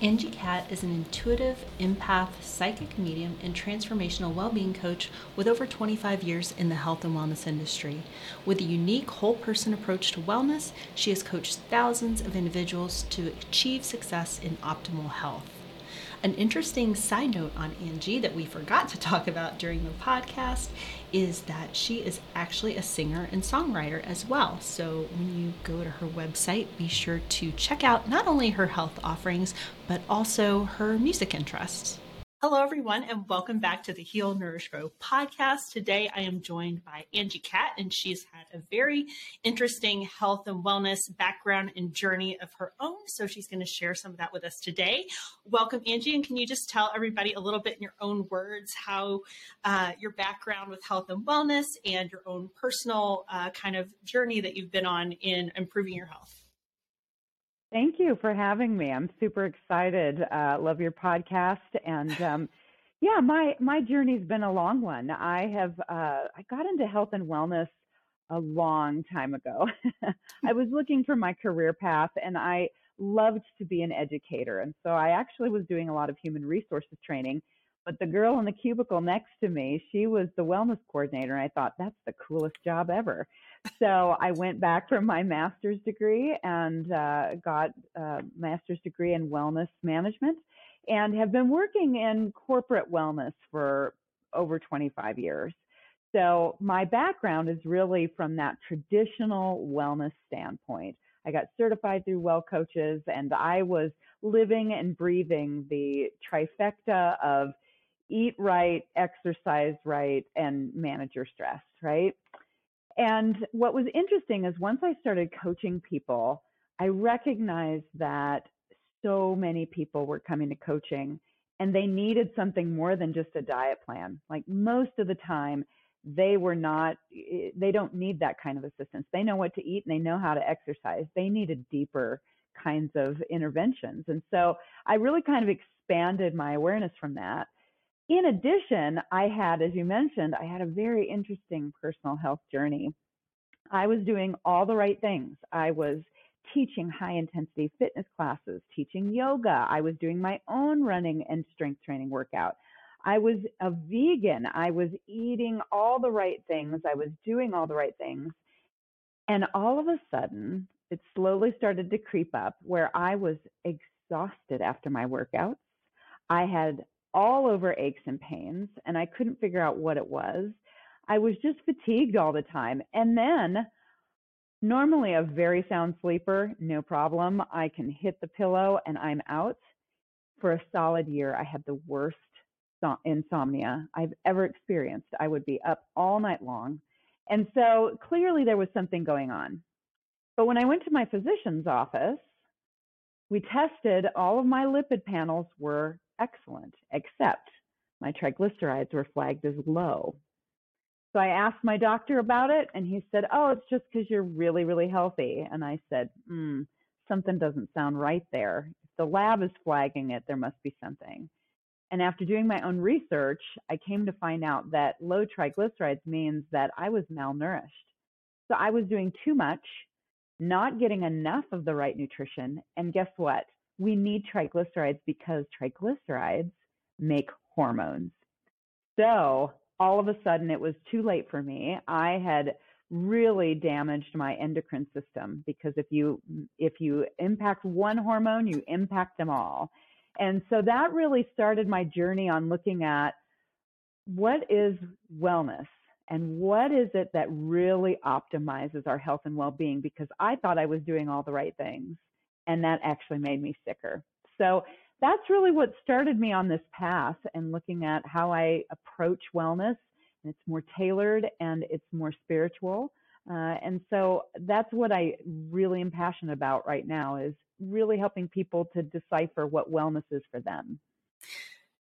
Anji Kat is an intuitive, empath, psychic medium, and transformational well being coach with over 25 years in the health and wellness industry. With a unique whole person approach to wellness, she has coached thousands of individuals to achieve success in optimal health. An interesting side note on Anji that we forgot to talk about during the podcast is that she is actually a singer and songwriter as well. So when you go to her website, be sure to check out not only her health offerings, but also her music interests. Hello, everyone, and welcome back to the Heal Nourish Grow podcast. Today, I am joined by Anji Kat, and she's had a very interesting health and wellness background and journey of her own. So, she's going to share some of that with us today. Welcome, Anji, and can you just tell everybody a little bit in your own words how uh, your background with health and wellness and your own personal uh, kind of journey that you've been on in improving your health? Thank you for having me. I'm super excited. Uh, love your podcast, and um, yeah, my my journey's been a long one. I have uh, I got into health and wellness a long time ago. I was looking for my career path, and I loved to be an educator, and so I actually was doing a lot of human resources training. But the girl in the cubicle next to me, she was the wellness coordinator, and I thought that's the coolest job ever so I went back for my master's degree and uh, got a master's degree in wellness management and have been working in corporate wellness for over 25 years. So my background is really from that traditional wellness standpoint. I got certified through Wellcoaches and I was living and breathing the trifecta of eat right, exercise right, and manage your stress, right? And what was interesting is once I started coaching people, I recognized that so many people were coming to coaching and they needed something more than just a diet plan. Like most of the time, they were not, eh, they don't need that kind of assistance. They know what to eat and they know how to exercise. They needed deeper kinds of interventions. And so I really kind of expanded my awareness from that in addition, I had, as you mentioned, I had a very interesting personal health journey. I was doing all the right things. I was teaching high intensity fitness classes, teaching yoga. I was doing my own running and strength training workout. I was a vegan. I was eating all the right things. I was doing all the right things. And all of a sudden, it slowly started to creep up where I was exhausted after my workouts. I had all over aches and pains, and I couldn't figure out what it was. I was just fatigued all the time. And then, normally a very sound sleeper, no problem. I can hit the pillow and I'm out. For a solid year, I had the worst insomnia I've ever experienced. I would be up all night long. And so clearly there was something going on. But when I went to my physician's office, we tested all of my lipid panels were excellent, except my triglycerides were flagged as low. So I asked my doctor about it, and he said, Oh, it's just because you're really, really healthy. And I said, Hmm, something doesn't sound right there. If the lab is flagging it, there must be something. And after doing my own research, I came to find out that low triglycerides means that I was malnourished. So I was doing too much, not getting enough of the right nutrition. And guess what? We need triglycerides because triglycerides make hormones. So all of a sudden it was too late for me. I had really damaged my endocrine system because if you if you impact one hormone, you impact them all. And so that really started my journey on looking at what is wellness and what is it that really optimizes our health and well-being because I thought I was doing all the right things and that actually made me sicker. So that's really what started me on this path and looking at how I approach wellness. And it's more tailored and it's more spiritual. Uh, and so that's what I really am passionate about right now is really helping people to decipher what wellness is for them.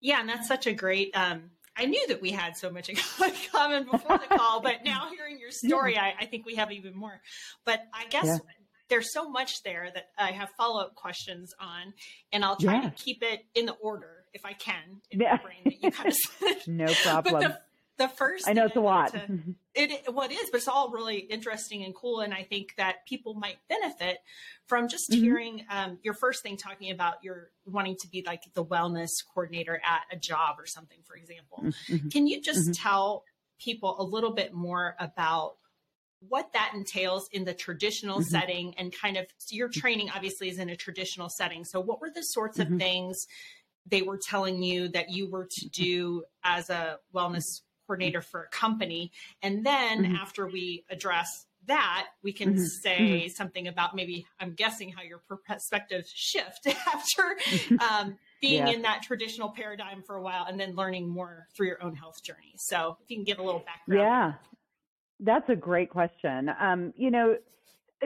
Yeah, and that's such a great. Um, I knew that we had so much in common before the call, but now hearing your story. I, I, think we have even more. But I guess yeah. There's so much there that I have follow up questions on, and I'll try yeah. to keep it in the order if I can in yeah. brain that you kind of said. no problem. The, the first I know it's a lot. To, it what well, is, but it's all really interesting and cool. And I think that people might benefit from just mm-hmm. hearing um, your first thing talking about your wanting to be like the wellness coordinator at a job or something, for example. Mm-hmm. Can you just mm-hmm. tell people a little bit more about what that entails in the traditional mm-hmm. setting and kind of your training obviously is in a traditional setting. So what were the sorts of mm-hmm. things they were telling you that you were to do as a wellness coordinator for a company. And then mm-hmm. after we address that, we can mm-hmm. say mm-hmm. something about maybe, I'm guessing how your perspective shift after mm-hmm. um, being yeah. in that traditional paradigm for a while and then learning more through your own health journey. So if you can give a little background. Yeah, that's a great question. Um, you know,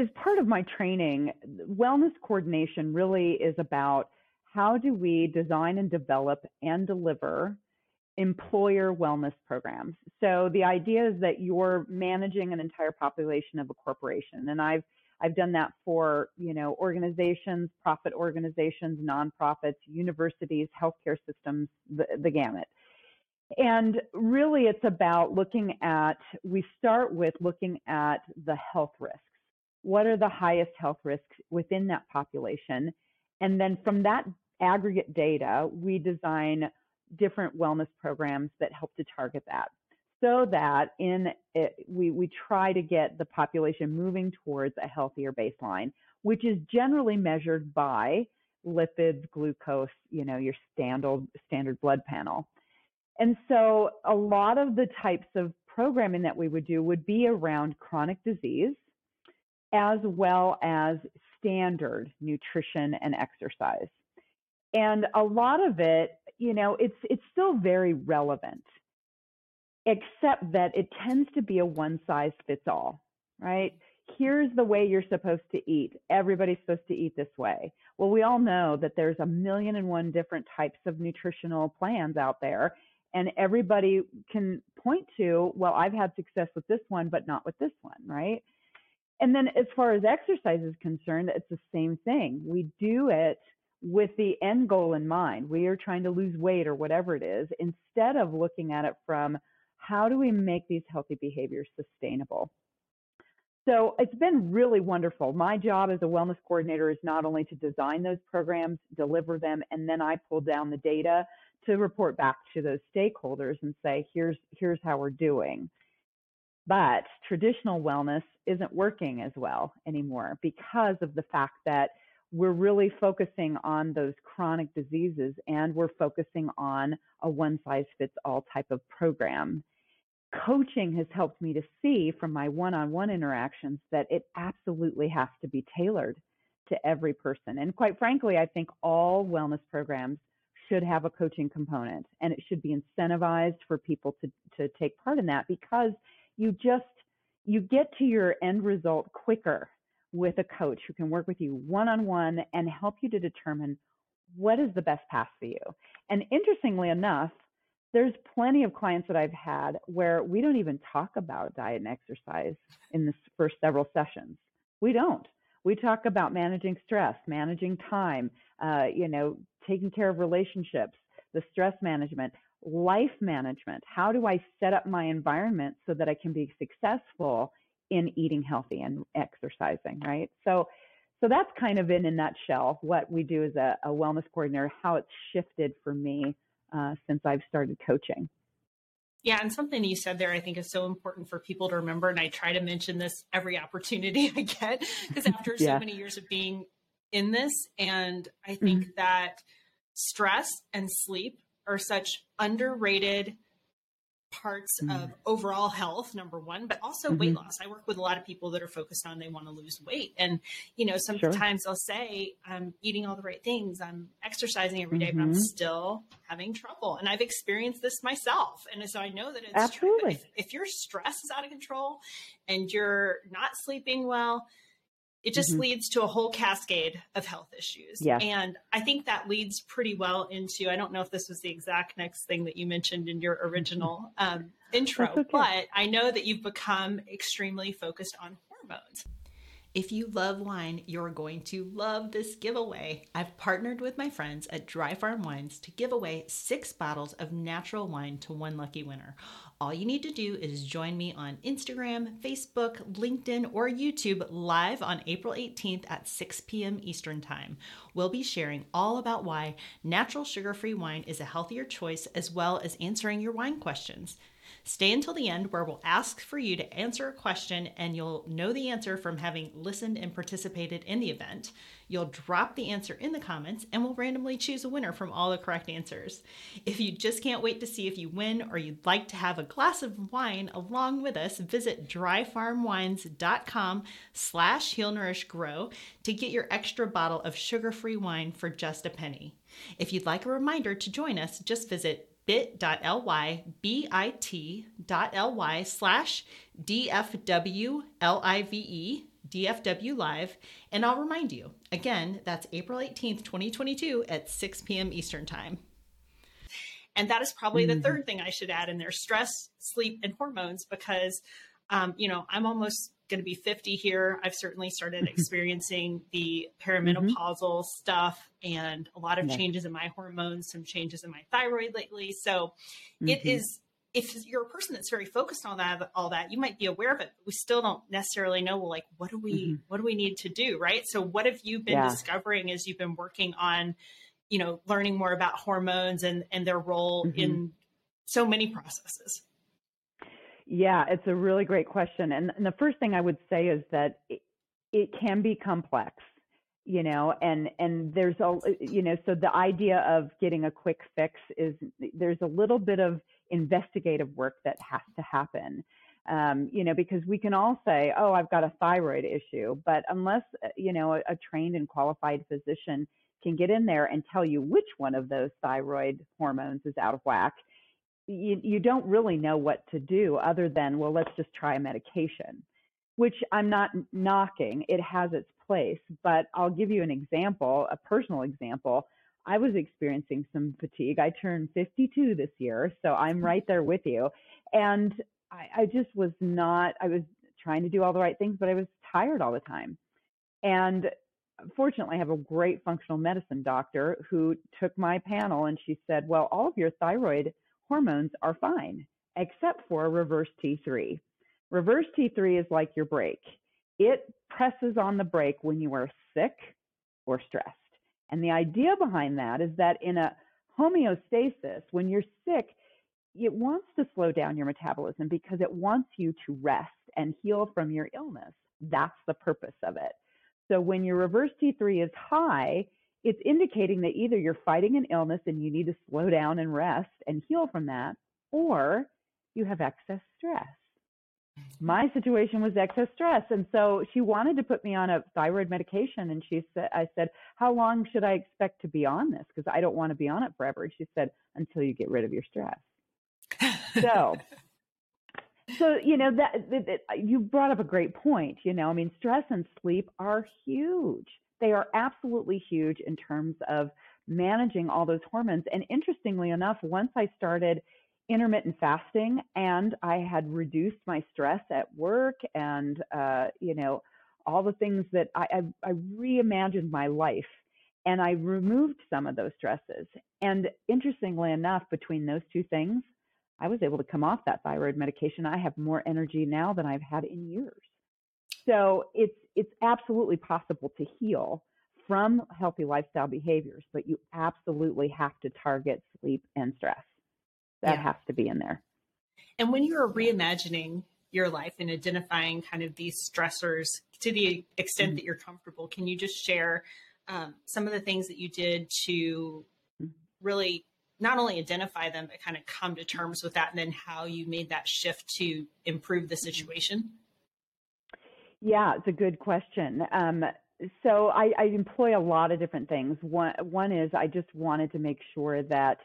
as part of my training, wellness coordination really is about how do we design and develop and deliver employer wellness programs. So the idea is that you're managing an entire population of a corporation. And I've I've done that for, you know, organizations, profit organizations, nonprofits, universities, healthcare systems, the, the gamut. And really it's about looking at, we start with looking at the health risks. What are the highest health risks within that population? And then from that aggregate data, we design different wellness programs that help to target that so that in it, we, we try to get the population moving towards a healthier baseline, which is generally measured by lipids, glucose, you know, your standard, standard blood panel. And so a lot of the types of programming that we would do would be around chronic disease as well as standard nutrition and exercise. And a lot of it you know, it's it's still very relevant, except that it tends to be a one size fits all, right? Here's the way you're supposed to eat. Everybody's supposed to eat this way. Well, we all know that there's a million and one different types of nutritional plans out there, and everybody can point to, well, I've had success with this one, but not with this one, right? And then as far as exercise is concerned, it's the same thing. We do it with the end goal in mind. We are trying to lose weight or whatever it is, instead of looking at it from how do we make these healthy behaviors sustainable? So it's been really wonderful. My job as a wellness coordinator is not only to design those programs, deliver them, and then I pull down the data to report back to those stakeholders and say, here's, here's how we're doing. But traditional wellness isn't working as well anymore because of the fact that we're really focusing on those chronic diseases and we're focusing on a one size fits all type of program. Coaching has helped me to see from my one on one interactions that it absolutely has to be tailored to every person. And quite frankly, I think all wellness programs should have a coaching component and it should be incentivized for people to, to take part in that because you just you get to your end result quicker with a coach who can work with you one on one and help you to determine what is the best path for you. And interestingly enough, there's plenty of clients that I've had where we don't even talk about diet and exercise in the first several sessions. We don't. We talk about managing stress, managing time, uh, you know, taking care of relationships, the stress management, life management. How do I set up my environment so that I can be successful in eating healthy and exercising, right? So, so that's kind of in a nutshell what we do as a, a wellness coordinator, how it's shifted for me uh, since I've started coaching. Yeah, and something you said there I think is so important for people to remember. And I try to mention this every opportunity I get because after yeah. so many years of being in this, and I think mm-hmm. that stress and sleep are such underrated parts mm. of overall health number one but also mm-hmm. weight loss i work with a lot of people that are focused on they want to lose weight and you know sometimes sure. they'll say i'm eating all the right things i'm exercising every day, mm-hmm. but i'm mm-hmm. still having trouble and i've experienced this myself and so i know that it's Absolutely. true if, if your stress is out of control and you're not sleeping well it just mm-hmm. leads to a whole cascade of health issues. Yeah. And I think that leads pretty well into I don't know if this was the exact next thing that you mentioned in your original um, intro, okay. but I know that you've become extremely focused on hormones. If you love wine, you're going to love this giveaway. I've partnered with my friends at Dry Farm Wines to give away six bottles of natural wine to one lucky winner. All you need to do is join me on Instagram, Facebook, LinkedIn, or YouTube live on April 18th at 6 p.m. Eastern Time. We'll be sharing all about why natural sugar free wine is a healthier choice, as well as answering your wine questions. Stay until the end where we'll ask for you to answer a question and you'll know the answer from having listened and participated in the event. You'll drop the answer in the comments and we'll randomly choose a winner from all the correct answers. If you just can't wait to see if you win or you'd like to have a glass of wine along with us, visit dryfarmwines.com slash healnourishgrow to get your extra bottle of sugar-free wine for just a penny. If you'd like a reminder to join us, just visit bit.ly, bit.ly slash DFWLIVE, DFW Live, and I'll remind you again, that's April 18th, 2022 at 6 p.m. Eastern Time. And that is probably mm-hmm. the third thing I should add in there stress, sleep, and hormones, because, um, you know, I'm almost going to be 50 here. I've certainly started experiencing the perimenopausal mm-hmm. stuff and a lot of yeah. changes in my hormones, some changes in my thyroid lately. So mm-hmm. it is if you're a person that's very focused on that all that you might be aware of it but we still don't necessarily know well, like what do we mm-hmm. what do we need to do right so what have you been yeah. discovering as you've been working on you know learning more about hormones and and their role mm-hmm. in so many processes yeah, it's a really great question. And, and the first thing I would say is that it, it, can be complex, you know, and, and there's a, you know, so the idea of getting a quick fix is there's a little bit of investigative work that has to happen. Um, you know, because we can all say, oh, I've got a thyroid issue, but unless, you know, a, a trained and qualified physician can get in there and tell you which one of those thyroid hormones is out of whack, you, you don't really know what to do other than, well, let's just try a medication, which I'm not knocking. It has its place. But I'll give you an example, a personal example. I was experiencing some fatigue. I turned 52 this year, so I'm mm-hmm. right there with you. And I, I just was not, I was trying to do all the right things, but I was tired all the time. And fortunately, I have a great functional medicine doctor who took my panel and she said, Well, all of your thyroid hormones are fine, except for reverse T3. Reverse T3 is like your brake. It presses on the brake when you are sick or stressed. And the idea behind that is that in a homeostasis, when you're sick, it wants to slow down your metabolism because it wants you to rest and heal from your illness. That's the purpose of it. So when your reverse T3 is high, it's indicating that either you're fighting an illness and you need to slow down and rest and heal from that, or you have excess stress. Mm-hmm. My situation was excess stress. And so she wanted to put me on a thyroid medication. And she said, I said, How long should I expect to be on this? Because I don't want to be on it forever. And she said, Until you get rid of your stress. so, so you know that, that, that you brought up a great point. You know, I mean, stress and sleep are huge they are absolutely huge in terms of managing all those hormones. And interestingly enough, once I started intermittent fasting and I had reduced my stress at work and, uh, you know, all the things that I, I, I reimagined my life and I removed some of those stresses. And interestingly enough, between those two things, I was able to come off that thyroid medication. I have more energy now than I've had in years. So it's it's absolutely possible to heal from healthy lifestyle behaviors, but you absolutely have to target sleep and stress. That yeah. has to be in there. And when you're reimagining your life and identifying kind of these stressors to the extent mm-hmm. that you're comfortable, can you just share um, some of the things that you did to mm-hmm. really not only identify them, but kind of come to terms with that and then how you made that shift to improve the situation? Yeah, it's a good question. Um, so I, I, employ a lot of different things. One, one is I just wanted to make sure that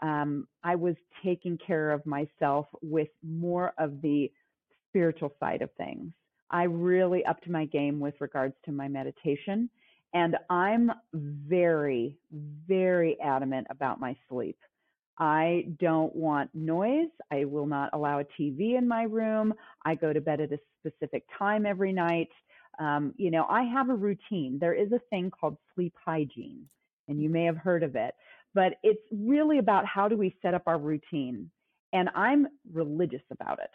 um, I was taking care of myself with more of the spiritual side of things. I really upped my game with regards to my meditation. And I'm very, very adamant about my sleep. I don't want noise. I will not allow a TV in my room. I go to bed at a specific time every night. Um, you know, I have a routine. There is a thing called sleep hygiene, and you may have heard of it, but it's really about how do we set up our routine. And I'm religious about it.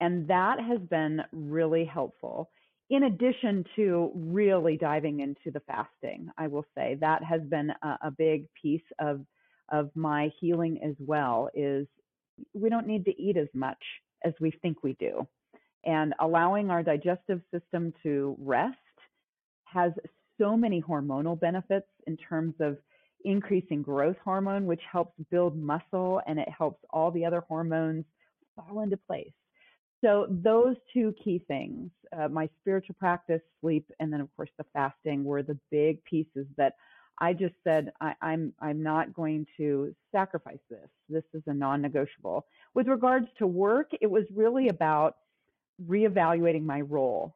And that has been really helpful. In addition to really diving into the fasting, I will say that has been a, a big piece of of my healing as well is we don't need to eat as much as we think we do. And allowing our digestive system to rest has so many hormonal benefits in terms of increasing growth hormone, which helps build muscle and it helps all the other hormones fall into place. So those two key things, uh, my spiritual practice, sleep, and then of course the fasting were the big pieces that I just said I, I'm I'm not going to sacrifice this. This is a non-negotiable. With regards to work, it was really about reevaluating my role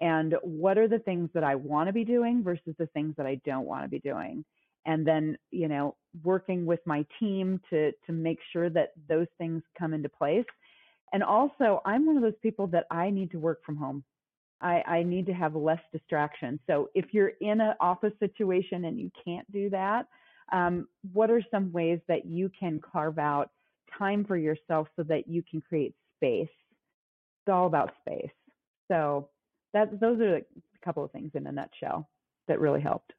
and what are the things that I want to be doing versus the things that I don't want to be doing. And then, you know, working with my team to to make sure that those things come into place. And also, I'm one of those people that I need to work from home. I, I need to have less distraction. So if you're in an office situation and you can't do that, um, what are some ways that you can carve out time for yourself so that you can create space? It's all about space. So that those are a couple of things in a nutshell that really helped.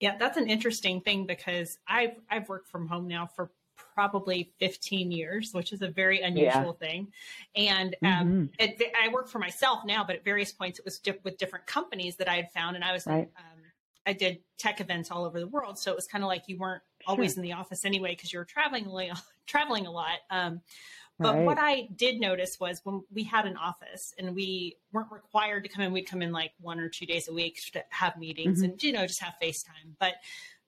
Yeah, that's an interesting thing because I've I've worked from home now for probably 15 years, which is a very unusual yeah. thing. And um, mm-hmm. it, I work for myself now, but at various points it was with different companies that I had found. And I was, right. um, I did tech events all over the world. So it was kind of like you weren't always sure. in the office anyway, because you were traveling, traveling a lot. Um, but right. what I did notice was when we had an office and we weren't required to come in, we'd come in like one or two days a week to have meetings mm-hmm. and, you know, just have FaceTime. But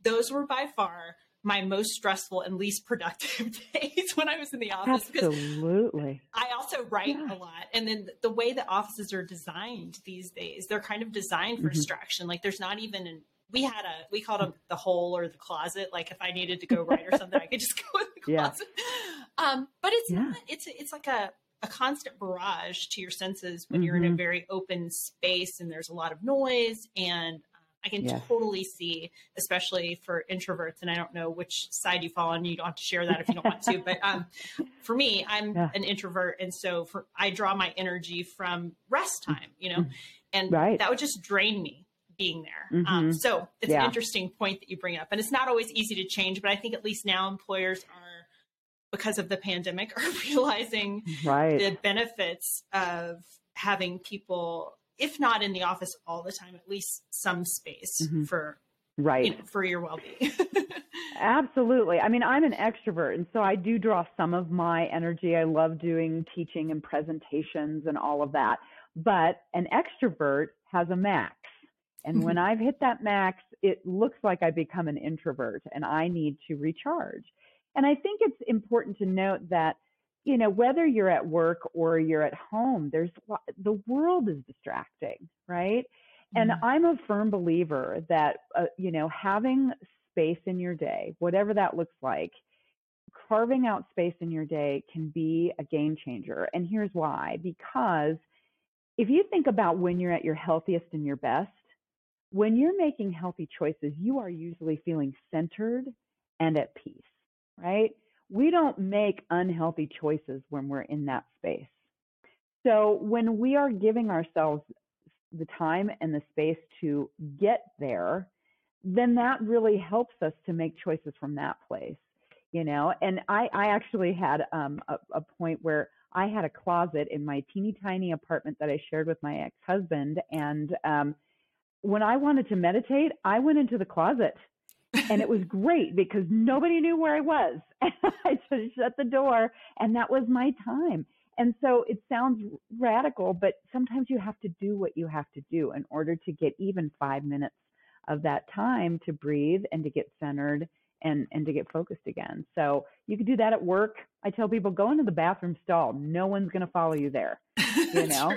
those were by far my most stressful and least productive days when I was in the office. Absolutely. I also write yeah. a lot. And then the way that offices are designed these days, they're kind of designed for mm-hmm. distraction. Like there's not even an, we had a, we called them the hole or the closet. Like if I needed to go write or something, I could just go in the closet. Yeah. Um, but it's yeah. not, it's, it's like a, a constant barrage to your senses when mm-hmm. you're in a mm-hmm. very open space and there's a lot of noise and I can yeah. totally see, especially for introverts, and I don't know which side you fall on. You don't have to share that if you don't want to. But um, for me, I'm yeah. an introvert, and so for I draw my energy from rest time, you know, and right. that would just drain me being there. Um, mm-hmm. Um, so it's yeah. an interesting point that you bring up, and it's not always easy to change, but I think at least now employers are because of the pandemic are realizing right. the benefits of having people if not in the office all the time, at least some space mm-hmm. for right you know, for your well-being. Absolutely. I mean, I'm an extrovert, and so I do draw some of my energy. I love doing teaching and presentations and all of that. But an extrovert has a max. And when I've hit that max, it looks like I become an introvert and I need to recharge. And I think it's important to note that you know, whether you're at work or you're at home, there's the world is distracting, right? Mm-hmm. And I'm a firm believer that, uh, you know, having space in your day, whatever that looks like, carving out space in your day can be a game changer. And here's why because if you think about when you're at your healthiest and your best, when you're making healthy choices, you are usually feeling centered and at peace, right? We don't make unhealthy choices when we're in that space. So when we are giving ourselves the time and the space to get there, then that really helps us to make choices from that place, you know. And I, I actually had um, a, a point where I had a closet in my teeny tiny apartment that I shared with my ex husband, and um, when I wanted to meditate, I went into the closet and it was great because nobody knew where I was. I just shut the door and that was my time. And so it sounds radical, but sometimes you have to do what you have to do in order to get even five minutes of that time to breathe and to get centered and, and to get focused again. So you could do that at work. I tell people go into the bathroom stall. No one's going to follow you there. You know?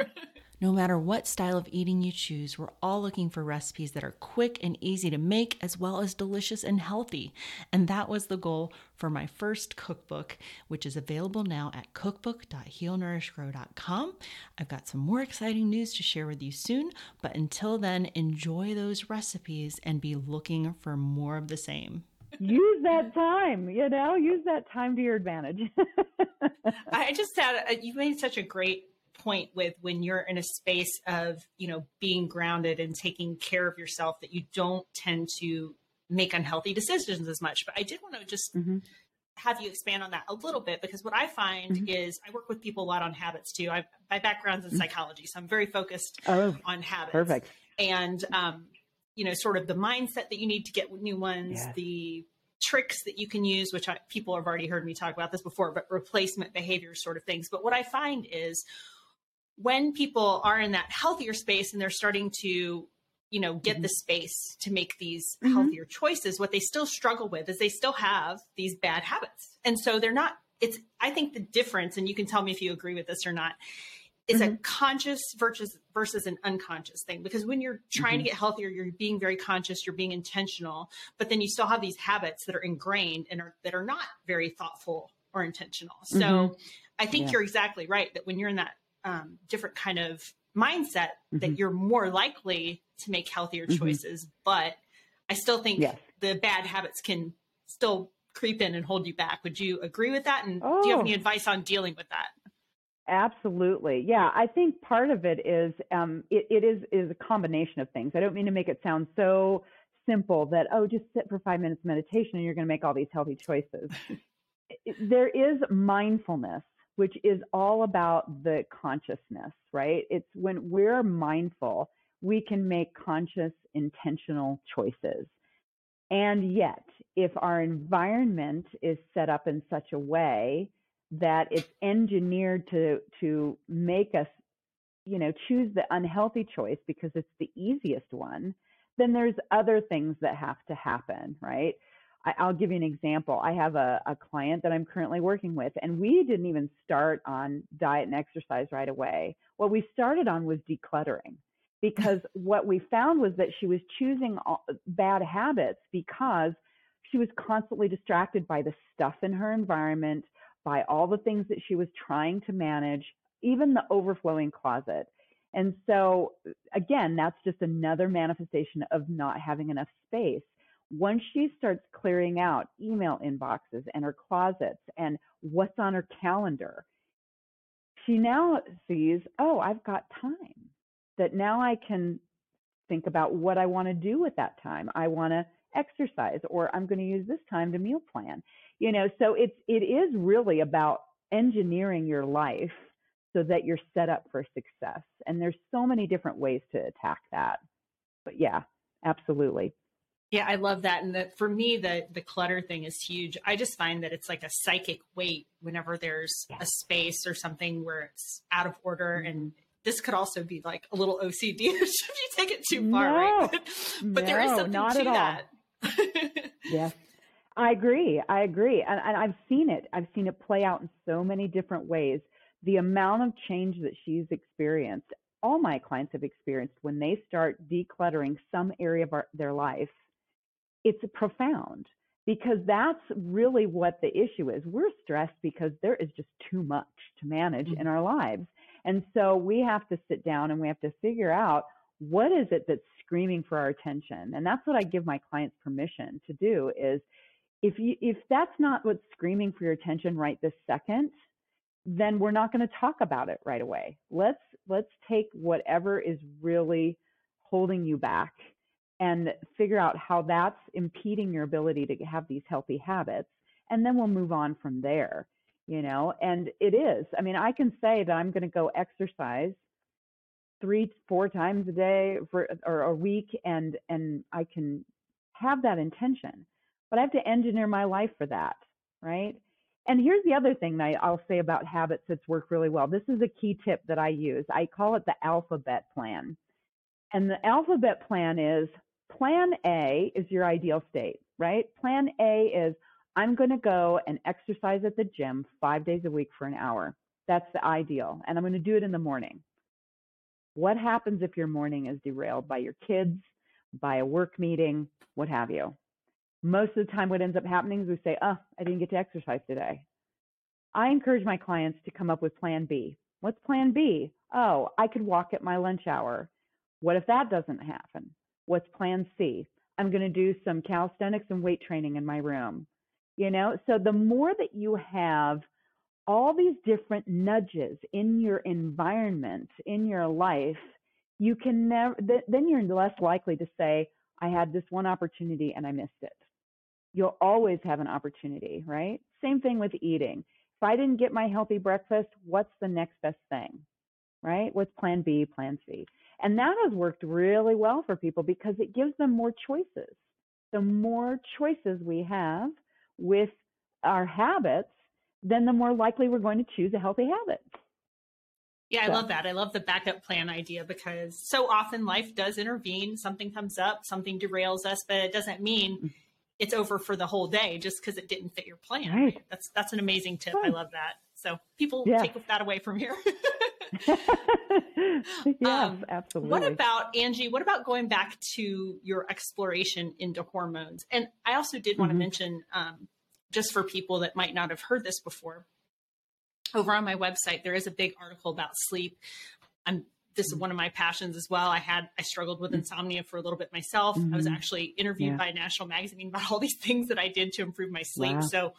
No matter what style of eating you choose, we're all looking for recipes that are quick and easy to make, as well as delicious and healthy. And that was the goal for my first cookbook, which is available now at cookbook.healnourishgrow.com. I've got some more exciting news to share with you soon, but until then, enjoy those recipes and be looking for more of the same use that time you know use that time to your advantage i just had you made such a great point with when you're in a space of, you know, being grounded and taking care of yourself that you don't tend to make unhealthy decisions as much. But I did want to just mm-hmm. have you expand on that a little bit because what I find mm-hmm. is I work with people a lot on habits too. I, my background's in mm-hmm. psychology, so I'm very focused oh, on habits. Perfect. And, um, you know, sort of the mindset that you need to get new ones, yes. the tricks that you can use, which I, people have already heard me talk about this before, but replacement behavior sort of things. But what I find is when people are in that healthier space and they're starting to you know get mm-hmm. the space to make these mm-hmm. healthier choices what they still struggle with is they still have these bad habits and so they're not it's i think the difference and you can tell me if you agree with this or not is mm-hmm. a conscious versus versus an unconscious thing because when you're trying to mm-hmm. get healthier you're being very conscious you're being intentional but then you still have these habits that are ingrained and are that are not very thoughtful or intentional so mm-hmm. i think yeah. you're exactly right that when you're in that um, different kind of mindset mm-hmm. that you're more likely to make healthier mm-hmm. choices. Mm-hmm. But I still think yes. the bad habits can still creep in and hold you back. Would you agree with that? And oh. do you have any oh. advice on dealing with that? Absolutely. Yeah, I think part of it is um, it, it is is a combination of things. I don't mean to make it sound so simple that oh, just sit for five minutes meditation and you're going to make all these healthy choices. there is mindfulness which is all about the consciousness, right? It's when we're mindful, we can make conscious, intentional choices. And yet, if our environment is set up in such a way that it's engineered to, to make us, you know, choose the unhealthy choice because it's the easiest one, then there's other things that have to happen, right? I, will give you an example. I have a, a client that I'm currently working with, and we didn't even start on diet and exercise right away. What we started on was decluttering because what we found was that she was choosing bad habits because she was constantly distracted by the stuff in her environment, by all the things that she was trying to manage, even the overflowing closet. And so, again, that's just another manifestation of not having enough space once she starts clearing out email inboxes and her closets and what's on her calendar, she now sees, oh, I've got time that now I can think about what I want to do with that time. I want to exercise or I'm going to use this time to meal plan. You know, so it's it is really about engineering your life so that you're set up for success. And there's so many different ways to attack that. But yeah, absolutely. Yeah, I love that. And the, for me, the the clutter thing is huge. I just find that it's like a psychic weight whenever there's yeah. a space or something where it's out of order. Mm-hmm. And this could also be like a little OCD if you take it too far, no, right? but no, there is something not to at that. yes. I agree. I agree. And, and I've seen it. I've seen it play out in so many different ways. The amount of change that she's experienced, all my clients have experienced when they start decluttering some area of our, their life it's profound because that's really what the issue is. We're stressed because there is just too much to manage mm-hmm. in our lives. And so we have to sit down and we have to figure out what is it that's screaming for our attention. And that's what I give my clients permission to do is if you if that's not what's screaming for your attention right this second, then we're not going to talk about it right away. Let's let's take whatever is really holding you back and figure out how that's impeding your ability to have these healthy habits. And then we'll move on from there, you know. And it is, I mean, I can say that I'm going to go exercise three, four times a day for or a week, and and I can have that intention, but I have to engineer my life for that, right? And here's the other thing that I'll say about habits that's worked really well. This is a key tip that I use. I call it the alphabet plan. And the alphabet plan is plan A is your ideal state, right? Plan A is I'm going to go and exercise at the gym five days a week for an hour. That's the ideal. And I'm going to do it in the morning. What happens if your morning is derailed by your kids, by a work meeting, what have you? Most of the time, what ends up happening is we say, oh, I didn't get to exercise today. I encourage my clients to come up with plan B. What's plan B? Oh, I could walk at my lunch hour. What if that doesn't happen? What's plan C? I'm going to do some calisthenics and weight training in my room. You know, so the more that you have all these different nudges in your environment, in your life, you can never, then you're less likely to say, I had this one opportunity and I missed it. You'll always have an opportunity, right? Same thing with eating. If I didn't get my healthy breakfast, what's the next best thing, right? What's plan B, plan C? And that has worked really well for people because it gives them more choices. The more choices we have with our habits, then the more likely we're going to choose a healthy habit. Yeah, I love that. I love the backup plan idea because so often life does intervene. Something comes up, something derails us, but it doesn't mean mm. it's over for the whole day just because it didn't fit your plan. Right. That's that's an amazing tip. I love that. So people yeah. take that away from here. yes, um, absolutely. What about Anji? What about going back to your exploration into hormones? And I also did want mm-hmm. to mention, um, just for people that might not have heard this before, over on my website there is a big article about sleep. I'm this is mm-hmm. one of my passions as well. I had I struggled with mm-hmm. insomnia for a little bit myself. Mm-hmm. I was mm-hmm. actually interviewed yeah. by a national magazine about all these things that I did to improve my sleep. Wow. So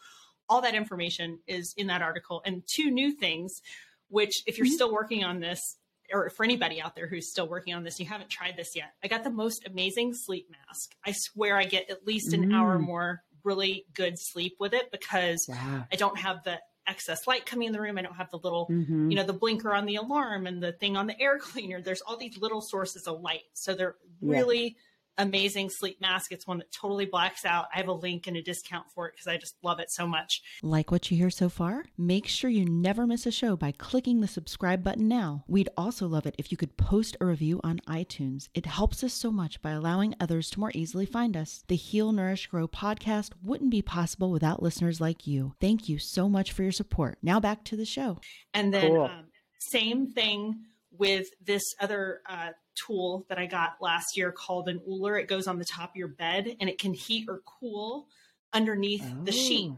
all that information is in that article and two new things which if you're mm-hmm. still working on this or for anybody out there who's still working on this, you haven't tried this yet. I got the most amazing sleep mask. I swear I get at least an mm. hour more really good sleep with it because wow. I don't have the excess light coming in the room. I don't have the little, mm-hmm. you know, the blinker on the alarm and the thing on the air cleaner. There's all these little sources of light. So they're really yeah amazing sleep mask. It's one that totally blacks out. I have a link and a discount for it because I just love it so much. Like what you hear so far? Make sure you never miss a show by clicking the subscribe button now. We'd also love it if you could post a review on iTunes. It helps us so much by allowing others to more easily find us. The Heal, Nourish, Grow podcast wouldn't be possible without listeners like you. Thank you so much for your support. Now back to the show. And then, cool. um, same thing with this other uh, tool that I got last year called an Ooler. It goes on the top of your bed and it can heat or cool underneath oh. the sheet.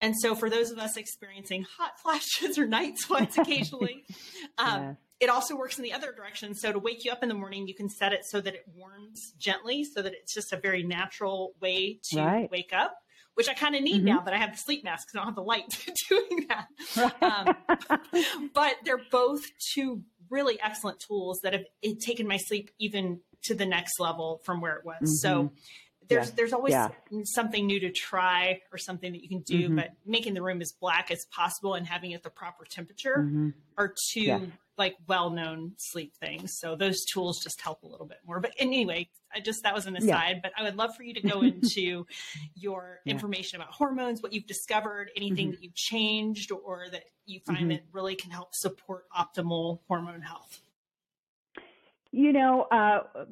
And so, for those of us experiencing hot flashes or night sweats occasionally, um, yeah. it also works in the other direction. So, to wake you up in the morning, you can set it so that it warms gently, so that it's just a very natural way to right. wake up which I kind of need mm-hmm. now that I have the sleep mask because I don't have the light doing that. Um, but they're both two really excellent tools that have taken my sleep even to the next level from where it was. Mm-hmm. So there's yeah. there's always yeah. something new to try or something that you can do, mm-hmm. but making the room as black as possible and having it the proper temperature mm-hmm. are two yeah. like well-known sleep things. So those tools just help a little bit more. But anyway, I just that was an aside, but I would love for you to go into your information about hormones, what you've discovered, anything mm-hmm. that you've changed or that you find mm-hmm. that really can help support optimal hormone health. You know, uh,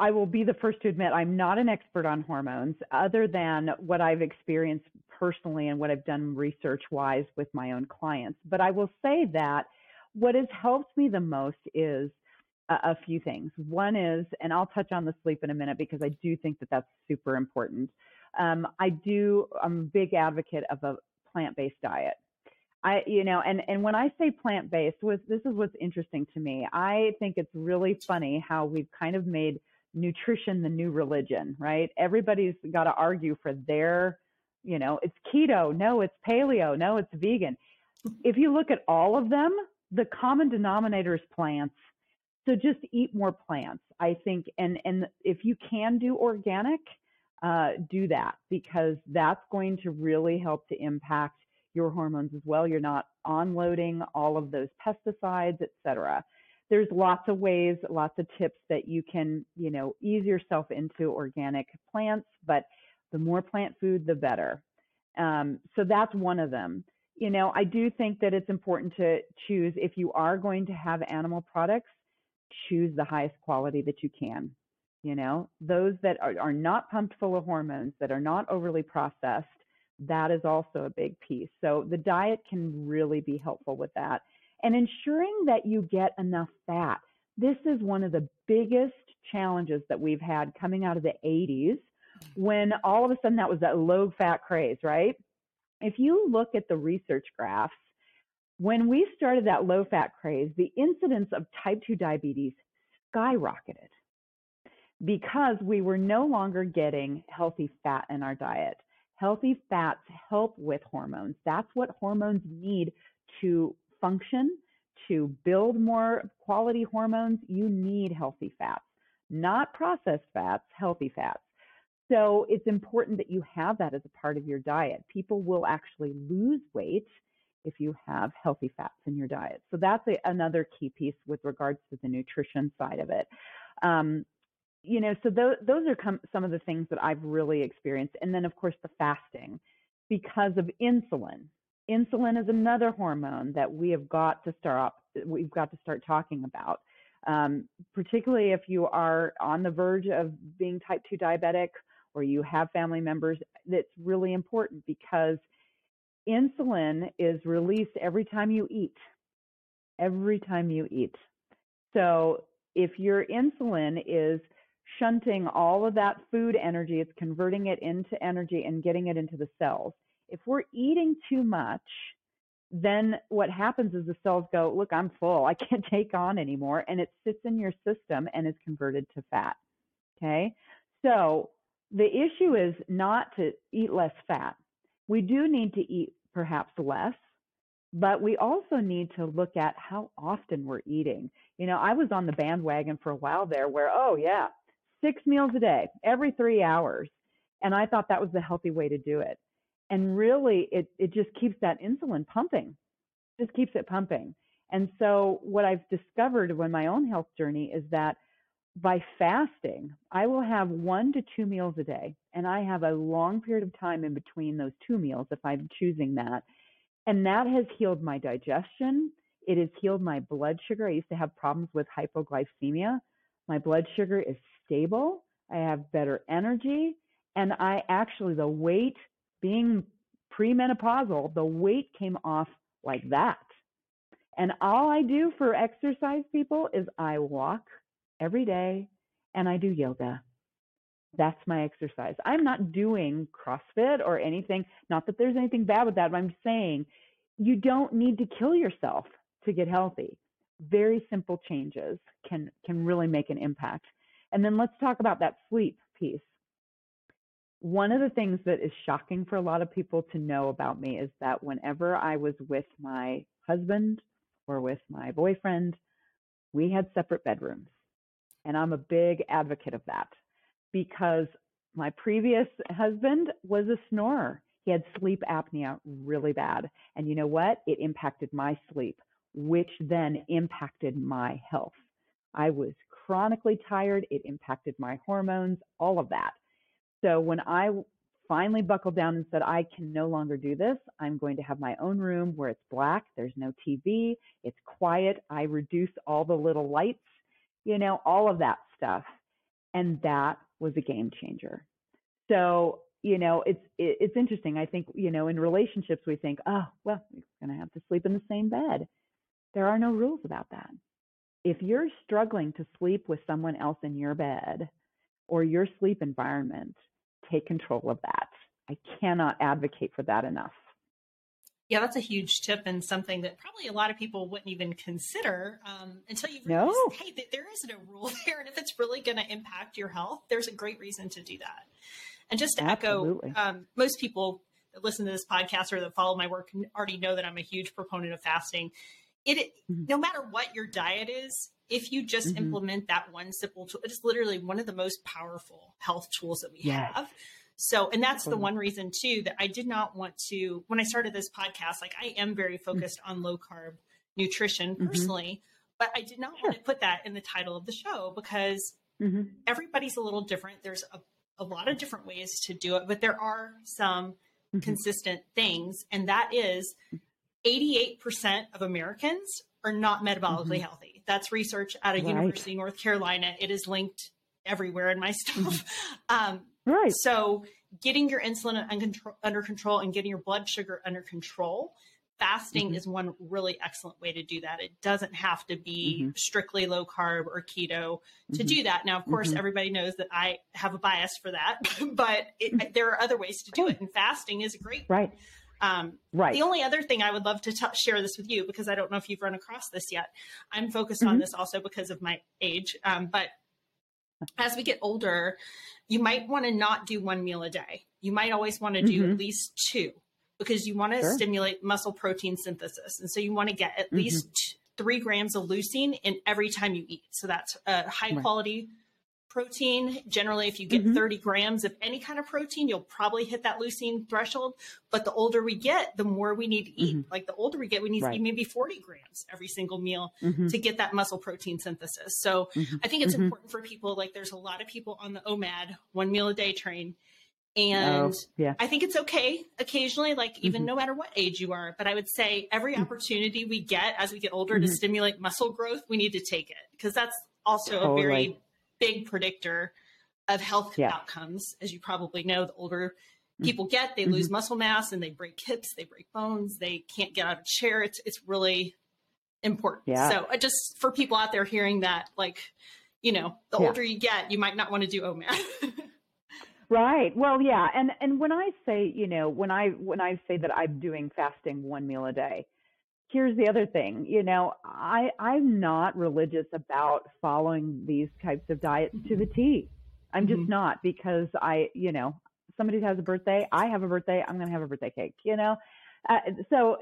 I will be the first to admit I'm not an expert on hormones, other than what I've experienced personally and what I've done research wise with my own clients. But I will say that what has helped me the most is a, a few things. One is, and I'll touch on the sleep in a minute because I do think that that's super important. Um, I do, I'm a big advocate of a plant based diet. I, you know, and, and when I say plant based, was this is what's interesting to me. I think it's really funny how we've kind of made nutrition the new religion, right? Everybody's got to argue for their, you know, it's keto, no, it's paleo, no, it's vegan. If you look at all of them, the common denominator is plants. So just eat more plants, I think, and and if you can do organic, uh, do that because that's going to really help to impact your hormones as well. You're not onloading all of those pesticides, et cetera. there's lots of ways, lots of tips that you can, you know, ease yourself into organic plants, but the more plant food, the better. Um, so that's one of them. You know, I do think that it's important to choose if you are going to have animal products, choose the highest quality that you can. You know, those that are, are not pumped full of hormones, that are not overly processed, that is also a big piece. So the diet can really be helpful with that. And ensuring that you get enough fat. This is one of the biggest challenges that we've had coming out of the 80s when all of a sudden that was that low fat craze, right? If you look at the research graphs, when we started that low fat craze, the incidence of type 2 diabetes skyrocketed because we were no longer getting healthy fat in our diet. Healthy fats help with hormones. That's what hormones need to function, to build more quality hormones. You need healthy fats, not processed fats, healthy fats. So it's important that you have that as a part of your diet. People will actually lose weight if you have healthy fats in your diet. So that's a, another key piece with regards to the nutrition side of it. Um, you know, so those, those are com- some of the things that I've really experienced. And then, of course, the fasting because of insulin. Insulin is another hormone that we have got to start we've got to start talking about. Um, particularly if you are on the verge of being type 2 diabetic or you have family members, that's really important because insulin is released every time you eat. Every time you eat. So if your insulin is shunting all of that food energy, it's converting it into energy and getting it into the cells. If we're eating too much, then what happens is the cells go, Look, I'm full. I can't take on anymore. And it sits in your system and is converted to fat. Okay. So the issue is not to eat less fat. We do need to eat perhaps less, but we also need to look at how often we're eating. You know, I was on the bandwagon for a while there where, oh, yeah, six meals a day, every three hours. And I thought that was the healthy way to do it. And really, it, it just keeps that insulin pumping, just keeps it pumping. And so, what I've discovered when my own health journey is that by fasting, I will have one to two meals a day, and I have a long period of time in between those two meals if I'm choosing that. And that has healed my digestion. It has healed my blood sugar. I used to have problems with hypoglycemia. My blood sugar is stable. I have better energy. And I actually, the weight being premenopausal, the weight came off like that. And all I do for exercise people is I walk every day and I do yoga. That's my exercise. I'm not doing CrossFit or anything. Not that there's anything bad with that, but I'm saying you don't need to kill yourself to get healthy. Very simple changes can can really make an impact. And then let's talk about that sleep piece. One of the things that is shocking for a lot of people to know about me is that whenever I was with my husband or with my boyfriend, we had separate bedrooms. And I'm a big advocate of that because my previous husband was a snorer. He had sleep apnea really bad. And you know what? It impacted my sleep, which then impacted my health. I was chronically tired. It impacted my hormones, all of that. So when I finally buckled down and said, I can no longer do this, I'm going to have my own room where it's black, there's no TV, it's quiet, I reduce all the little lights you know, all of that stuff. And that was a game changer. So, you know, it's it's interesting. I think, you know, in relationships we think, oh, well, we're going to have to sleep in the same bed. There are no rules about that. If you're struggling to sleep with someone else in your bed or your sleep environment, take control of that. I cannot advocate for that enough. Yeah, that's a huge tip and something that probably a lot of people wouldn't even consider um, until you realize, no. hey, there isn't a rule there. And if it's really going to impact your health, there's a great reason to do that. And just to Absolutely. echo, um, most people that listen to this podcast or that follow my work already know that I'm a huge proponent of fasting. It, mm-hmm. no matter what your diet is, if you just mm-hmm. implement that one simple tool, it is literally one of the most powerful health tools that we yes. have. So, and that's the one reason too that I did not want to, when I started this podcast, like I am very mm. focused on low carb nutrition mm-hmm. personally, but I did not sure. want to put that in the title of the show because mm-hmm. everybody's a little different. There's a, a lot of different ways to do it, but there are some mm-hmm. consistent things, and that is 88% of Americans are not metabolically mm-hmm. healthy. That's research out of right. University of North Carolina. It is linked everywhere in my stuff. Mm-hmm. um, right. So getting your insulin under control and getting your blood sugar under control fasting mm-hmm. is one really excellent way to do that it doesn't have to be mm-hmm. strictly low carb or keto to mm-hmm. do that now of course mm-hmm. everybody knows that i have a bias for that but it, there are other ways to do it and fasting is a great right um, right. The only other thing I would love to t- share this with you because I don't know if you've run across this yet. I'm focused on mm-hmm. this also because of my age. Um, but as we get older, you might want to not do one meal a day. You might always want to do mm-hmm. at least two because you want to sure. stimulate muscle protein synthesis. And so you want to get at mm-hmm. least three grams of leucine in every time you eat. So that's a high right. quality protein. Generally, if you get mm-hmm. 30 grams of any kind of protein, you'll probably hit that leucine threshold. But the older we get, the more we need to eat. Mm-hmm. Like the older we get, we need right. to eat maybe 40 grams every single meal mm-hmm. to get that muscle protein synthesis. So mm-hmm. I think it's mm-hmm. important for people. Like there's a lot of people on the OMAD, one meal a day train. And oh, yeah. I think it's okay occasionally, like even mm-hmm. no matter what age you are. But I would say every opportunity we get as we get older to stimulate muscle growth, we need to take it because that's also totally. a very big predictor of health yeah. outcomes. As you probably know, the older mm-hmm. people get, they mm-hmm. lose muscle mass and they break hips, they break bones, they can't get out of a chair. It's it's really important. Yeah. So I just for people out there hearing that, like, you know, the yeah. older you get, you might not want to do OMAD. right. Well, yeah. And and when I say, you know, when I when I say that I'm doing fasting one meal a day, here's the other thing you know i i'm not religious about following these types of diets to the t. I'm just mm-hmm. not because i you know somebody has a birthday i have a birthday i'm going to have a birthday cake you know? Uh, so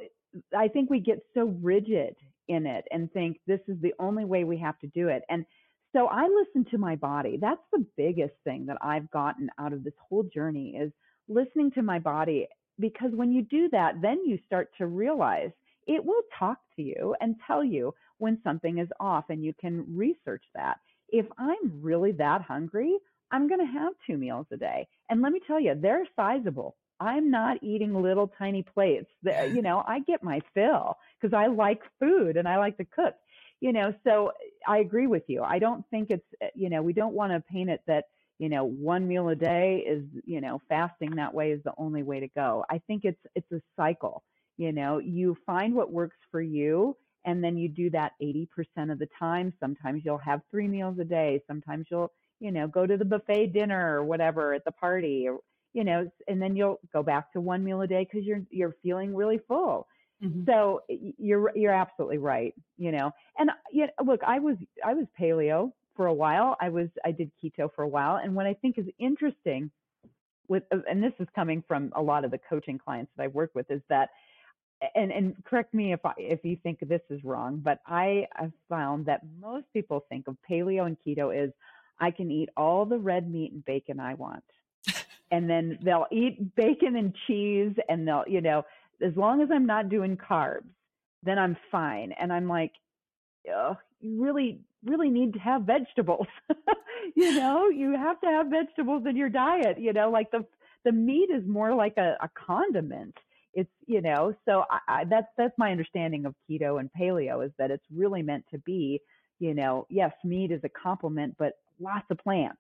i think we get so rigid in it and think this is the only way we have to do it. And so i listen to my body. That's the biggest thing that i've gotten out of this whole journey is listening to my body because when you do that then you start to realize it will talk to you and tell you when something is off and you can research that. If I'm really that hungry, I'm going to have two meals a day. And let me tell you, they're sizable. I'm not eating little tiny plates. You know, I get my fill because I like food and I like to cook. You know, so I agree with you. I don't think it's, eh, you know, we don't want to paint it that, you know, one meal a day is, you know, fasting that way is the only way to go. I think it's it's a cycle you know, you find what works for you and then you do that 80% of the time. Sometimes you'll have three meals a day. Sometimes you'll, you know, go to the buffet dinner or whatever at the party or, you know, and then you'll go back to one meal a day because you're, you're feeling really full. Mm-hmm. So you're, you're absolutely right. You know, and you know, look, I was, I was paleo for a while. I was, I did keto for a while. And what I think is interesting with, and this is coming from a lot of the coaching clients that I work with is that and and correct me if I, if you think this is wrong, but I have found that most people think of paleo and keto is I can eat all the red meat and bacon I want, and then they'll eat bacon and cheese, and they'll you know as long as I'm not doing carbs, then I'm fine. And I'm like, oh, you really really need to have vegetables. you know, you have to have vegetables in your diet. You know, like the the meat is more like a, a condiment it's you know so I, I, that's that's my understanding of keto and paleo is that it's really meant to be you know yes meat is a complement but lots of plants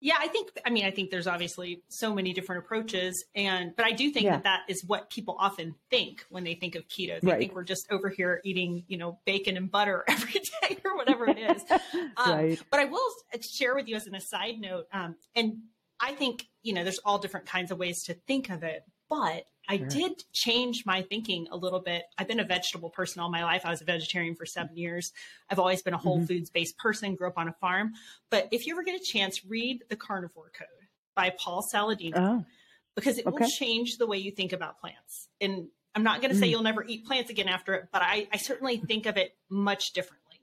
yeah i think i mean i think there's obviously so many different approaches and but i do think yeah. that that is what people often think when they think of keto they right. think we're just over here eating you know bacon and butter every day or whatever it is um, right. but i will share with you as an aside note um, and i think you know there's all different kinds of ways to think of it but I did change my thinking a little bit. I've been a vegetable person all my life. I was a vegetarian for seven years. I've always been a whole mm-hmm. foods based person, grew up on a farm. But if you ever get a chance, read The Carnivore Code by Paul Saladino oh. because it okay. will change the way you think about plants. And I'm not going to say mm. you'll never eat plants again after it, but I, I certainly think of it much differently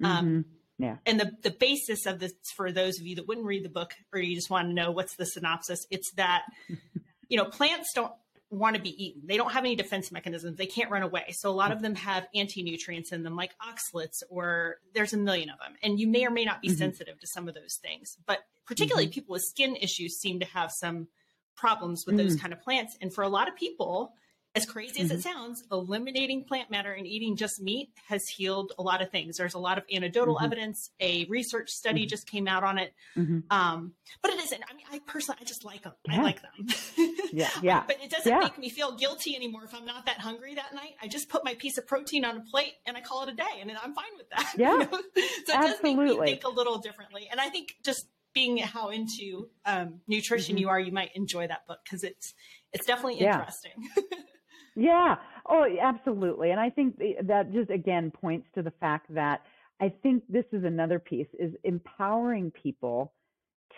now. Um, mm-hmm. Um, yeah. And the, the basis of this, for those of you that wouldn't read the book or you just want to know what's the synopsis, it's that you know, plants don't want to be eaten. They don't have any defense mechanisms. They can't run away. So a lot of them have anti-nutrients in them, like oxalates, or there's a million of them. And you may or may not be mm-hmm. sensitive to some of those things. But particularly mm-hmm. people with skin issues seem to have some problems with mm-hmm. those mm. kind of plants. And for a lot of people, as crazy as mm-hmm. it sounds, eliminating plant matter and eating just meat has healed a lot of things. There's a lot of anecdotal mm-hmm. evidence. A research study mm-hmm. just came out on it. Mm-hmm. Um, but it isn't. I mean, I personally, I just like them. Yeah. I like them. yeah, yeah. But it doesn't yeah. make me feel guilty anymore if I'm not that hungry that night. I just put my piece of protein on a plate and I call it a day, and I'm fine with that. Yeah, you know? so it Absolutely. does make me think a little differently. And I think just being how into um, nutrition mm-hmm. you are, you might enjoy that book because it's it's definitely interesting. Yeah. Yeah. Oh, absolutely. And I think that just again points to the fact that I think this is another piece is empowering people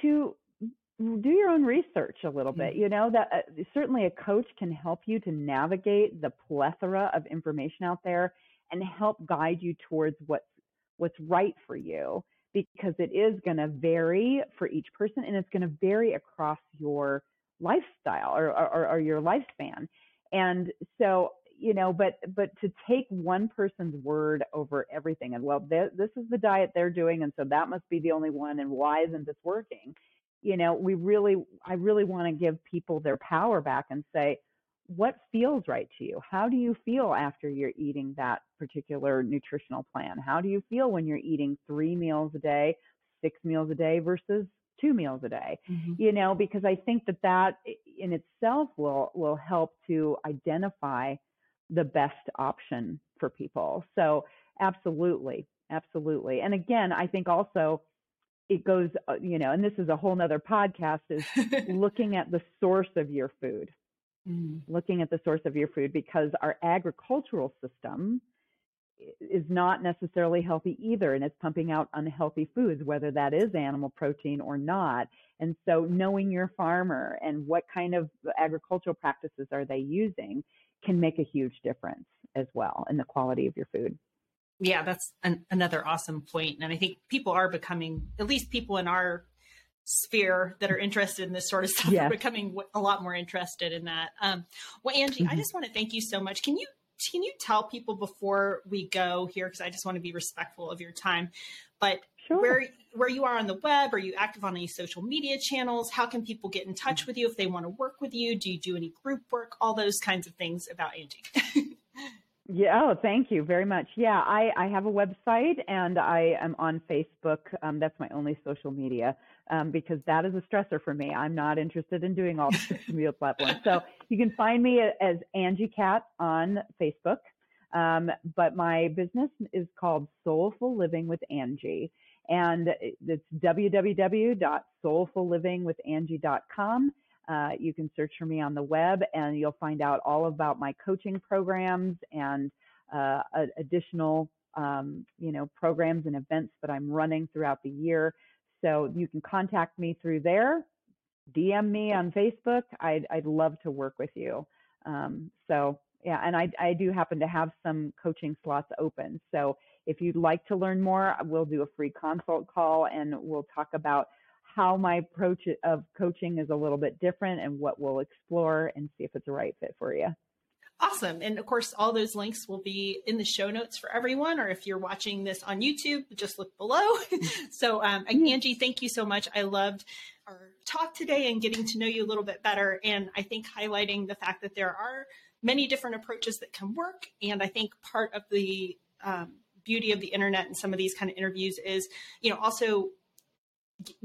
to do your own research a little bit. Mm-hmm. You know that uh, certainly a coach can help you to navigate the plethora of information out there and help guide you towards what's what's right for you because it is going to vary for each person and it's going to vary across your lifestyle or, or, or your lifespan. And so, you know, but but to take one person's word over everything and well, this is the diet they're doing, and so that must be the only one, and why isn't this working? You know, we really, I really want to give people their power back and say, what feels right to you? How do you feel after you're eating that particular nutritional plan? How do you feel when you're eating three meals a day, six meals a day versus two meals a day mm-hmm. you know because i think that that in itself will will help to identify the best option for people so absolutely absolutely and again i think also it goes uh, you know and this is a whole nother podcast is looking at the source of your food. Mm-hmm. looking at the source of your food because our agricultural system is not necessarily healthy either and it's pumping out unhealthy foods whether that is animal protein or not. And so knowing your farmer and what kind of agricultural practices are they using can make a huge difference as well in the quality of your food yeah that's an, another awesome point and i think people are becoming at least people in our sphere that are interested in this sort of stuff yes. are becoming a lot more interested in that um, well Anji mm-hmm. i just want to thank you so much can you can you tell people before we go here because I just want to be respectful of your time, but sure. where where you are on the web, are you active on any social media channels? How can people get in touch with you if they want to work with you? Do you do any group work? All those kinds of things about Anji. Yeah, oh, thank you very much. Yeah, I, I have a website and I am on Facebook. Um, that's my only social media um, because that is a stressor for me. I'm not interested in doing all the social media platforms. So you can find me as Anji Kat on Facebook. Um, but my business is called Soulful Living with Anji. And it's www.soulfullivingwithangie.com. Uh, you can search for me on the web and you'll find out all about my coaching programs and uh, additional um, you know programs and events that I'm running throughout the year. So you can contact me through there, DM me on Facebook. I'd, I'd love to work with you. Um, so yeah, and I, I do happen to have some coaching slots open. So if you'd like to learn more, we'll do a free consult call and we'll talk about how my approach of coaching is a little bit different and what we'll explore and see if it's a right fit for you. Awesome. And of course, all those links will be in the show notes for everyone, or if you're watching this on YouTube, just look below. so, um, Anji, thank you so much. I loved our talk today and getting to know you a little bit better. And I think highlighting the fact that there are many different approaches that can work. And I think part of the um, beauty of the internet and some of these kind of interviews is, you know, also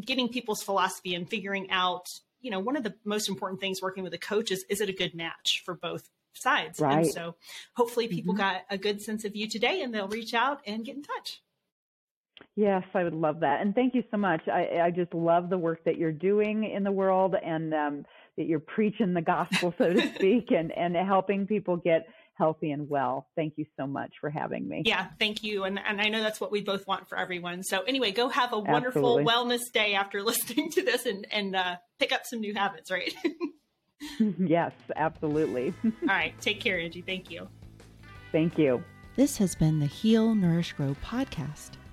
getting people's philosophy and figuring out you know one of the most important things working with a coach is is it a good match for both sides right. and so hopefully people mm-hmm. got a good sense of you today and they'll reach out and get in touch yes i would love that and thank you so much i, I just love the work that you're doing in the world and um, that you're preaching the gospel so to speak and and helping people get healthy and well. Thank you so much for having me. Yeah, thank you. And, and I know that's what we both want for everyone. So anyway, go have a wonderful Absolutely. wellness day after listening to this and, and uh, pick up some new habits, right? yes, absolutely. All right. Take care, Anji. Thank you. Thank you. This has been the Heal, Nourish, Grow podcast.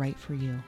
right for you.